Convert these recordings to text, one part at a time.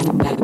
Bye.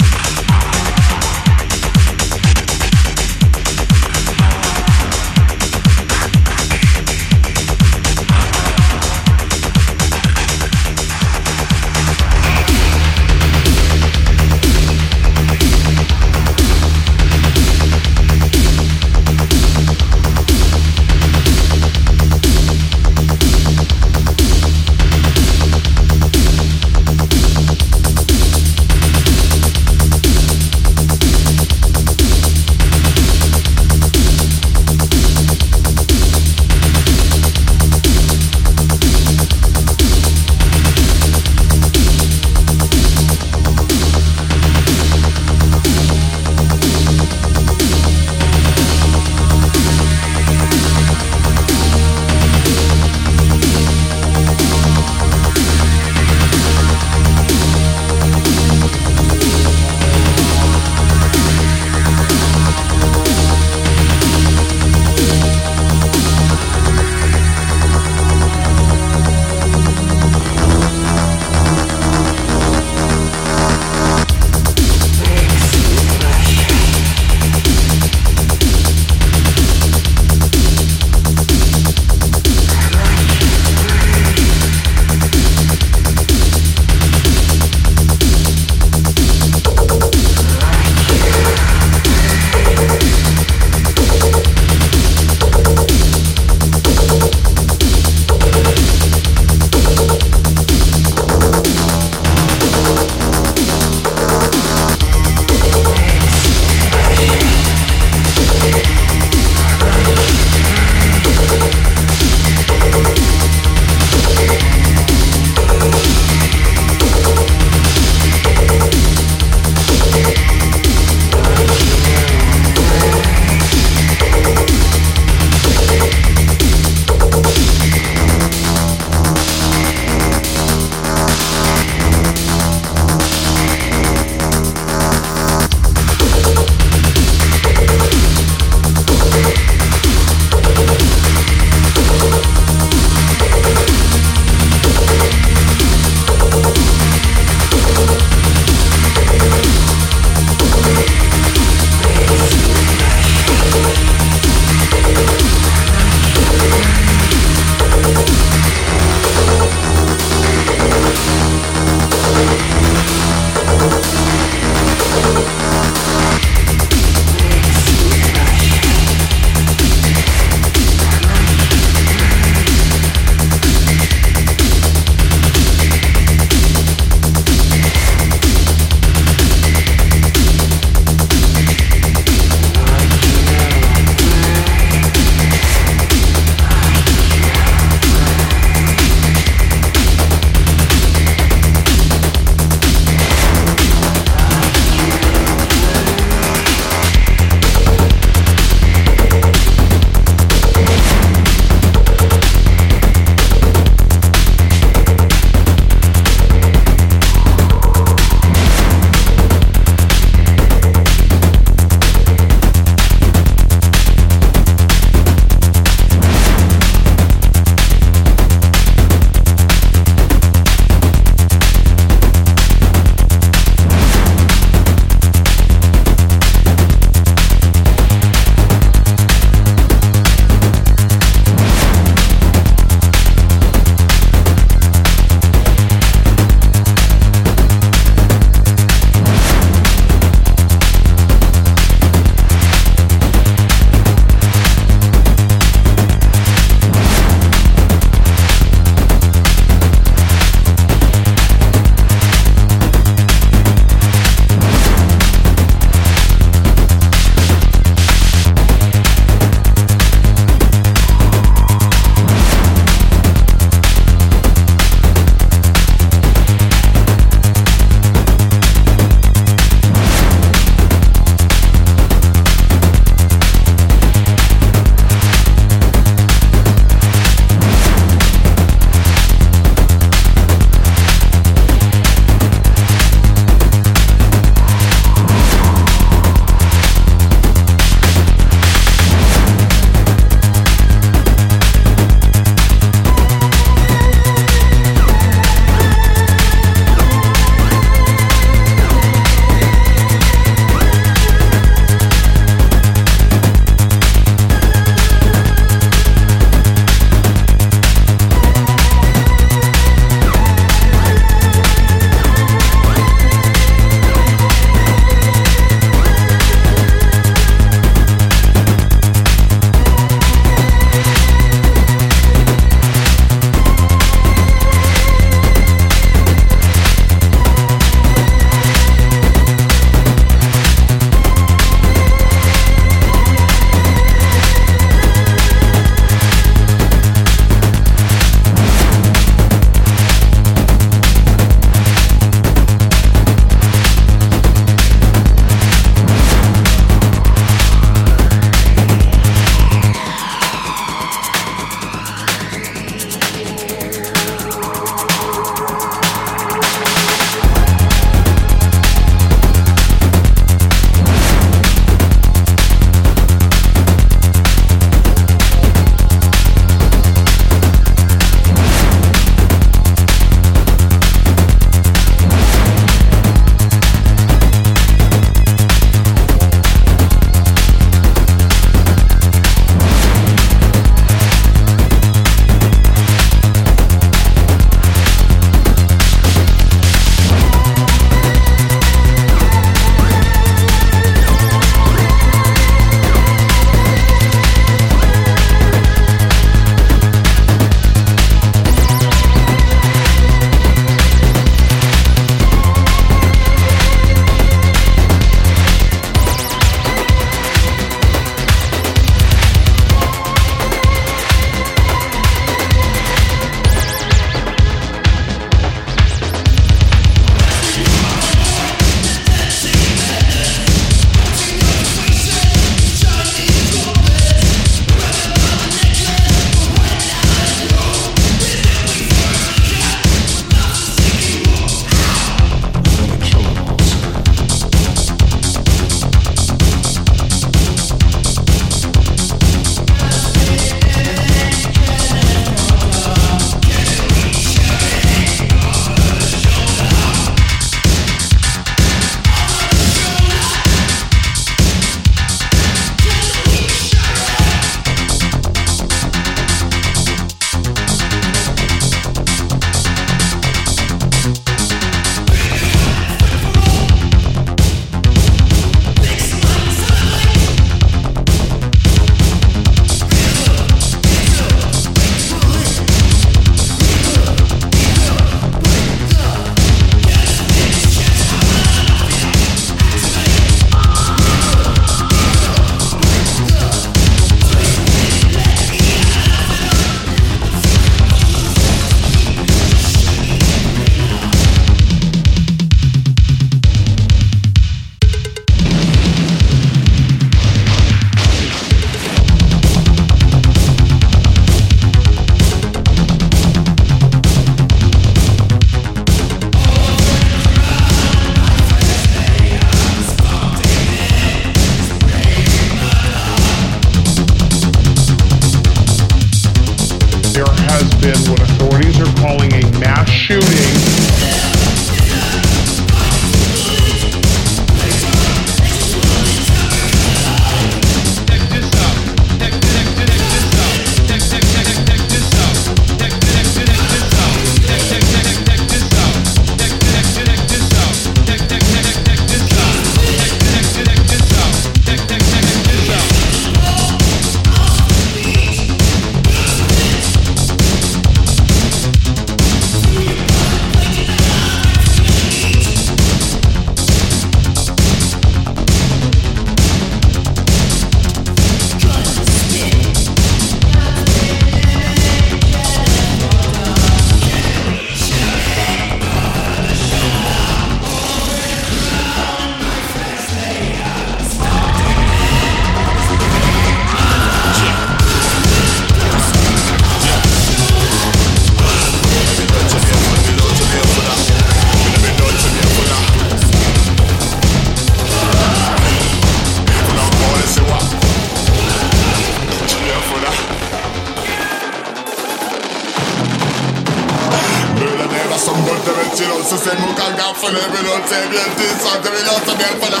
Tirosu se mu kanga fune Bilon se bien ti sante Bilon se bien funa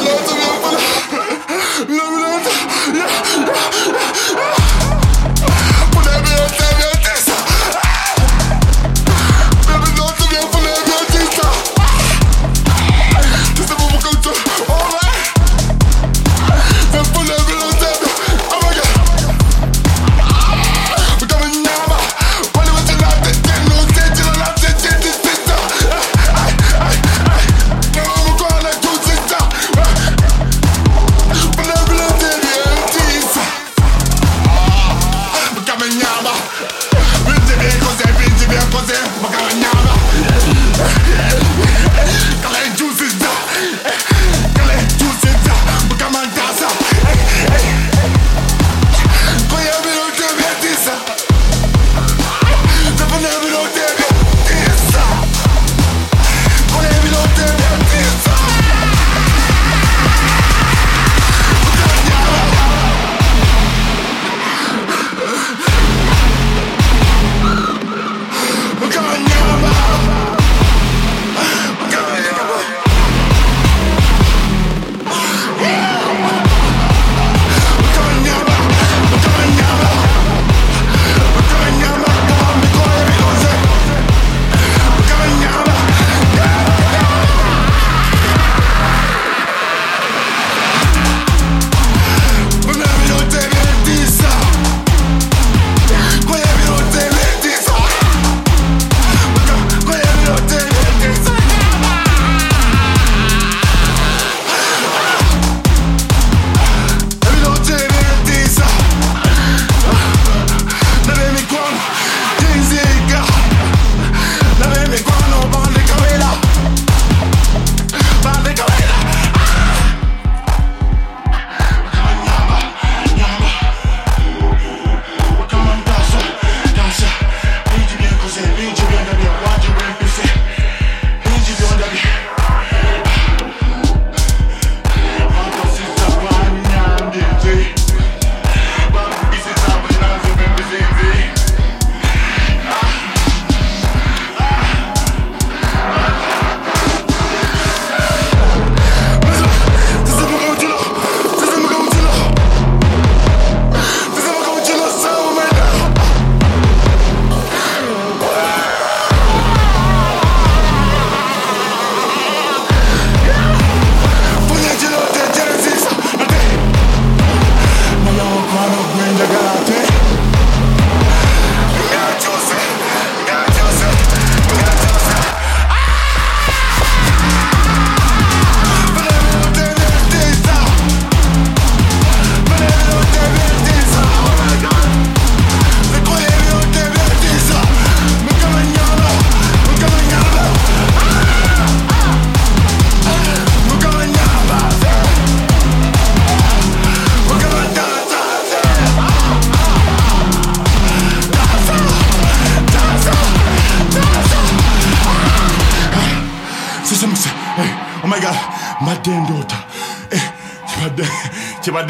Bilon se bien funa Bilon se bien funa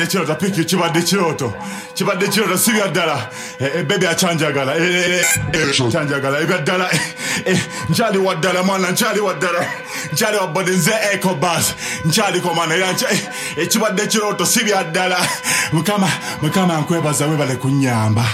kibadde kyoto piki kibadde kyoto. Kibadde kyoto si byaddala eh, eh, bebi akyanjagala kyanjagala eh, ebyaddala nkyali waddala mwana nkyali waddala nkyali wabode nze ecobas nkyaliko mwana era ekibadde kirooto si byaddala mukama mukama nkwebaza webale kunyamba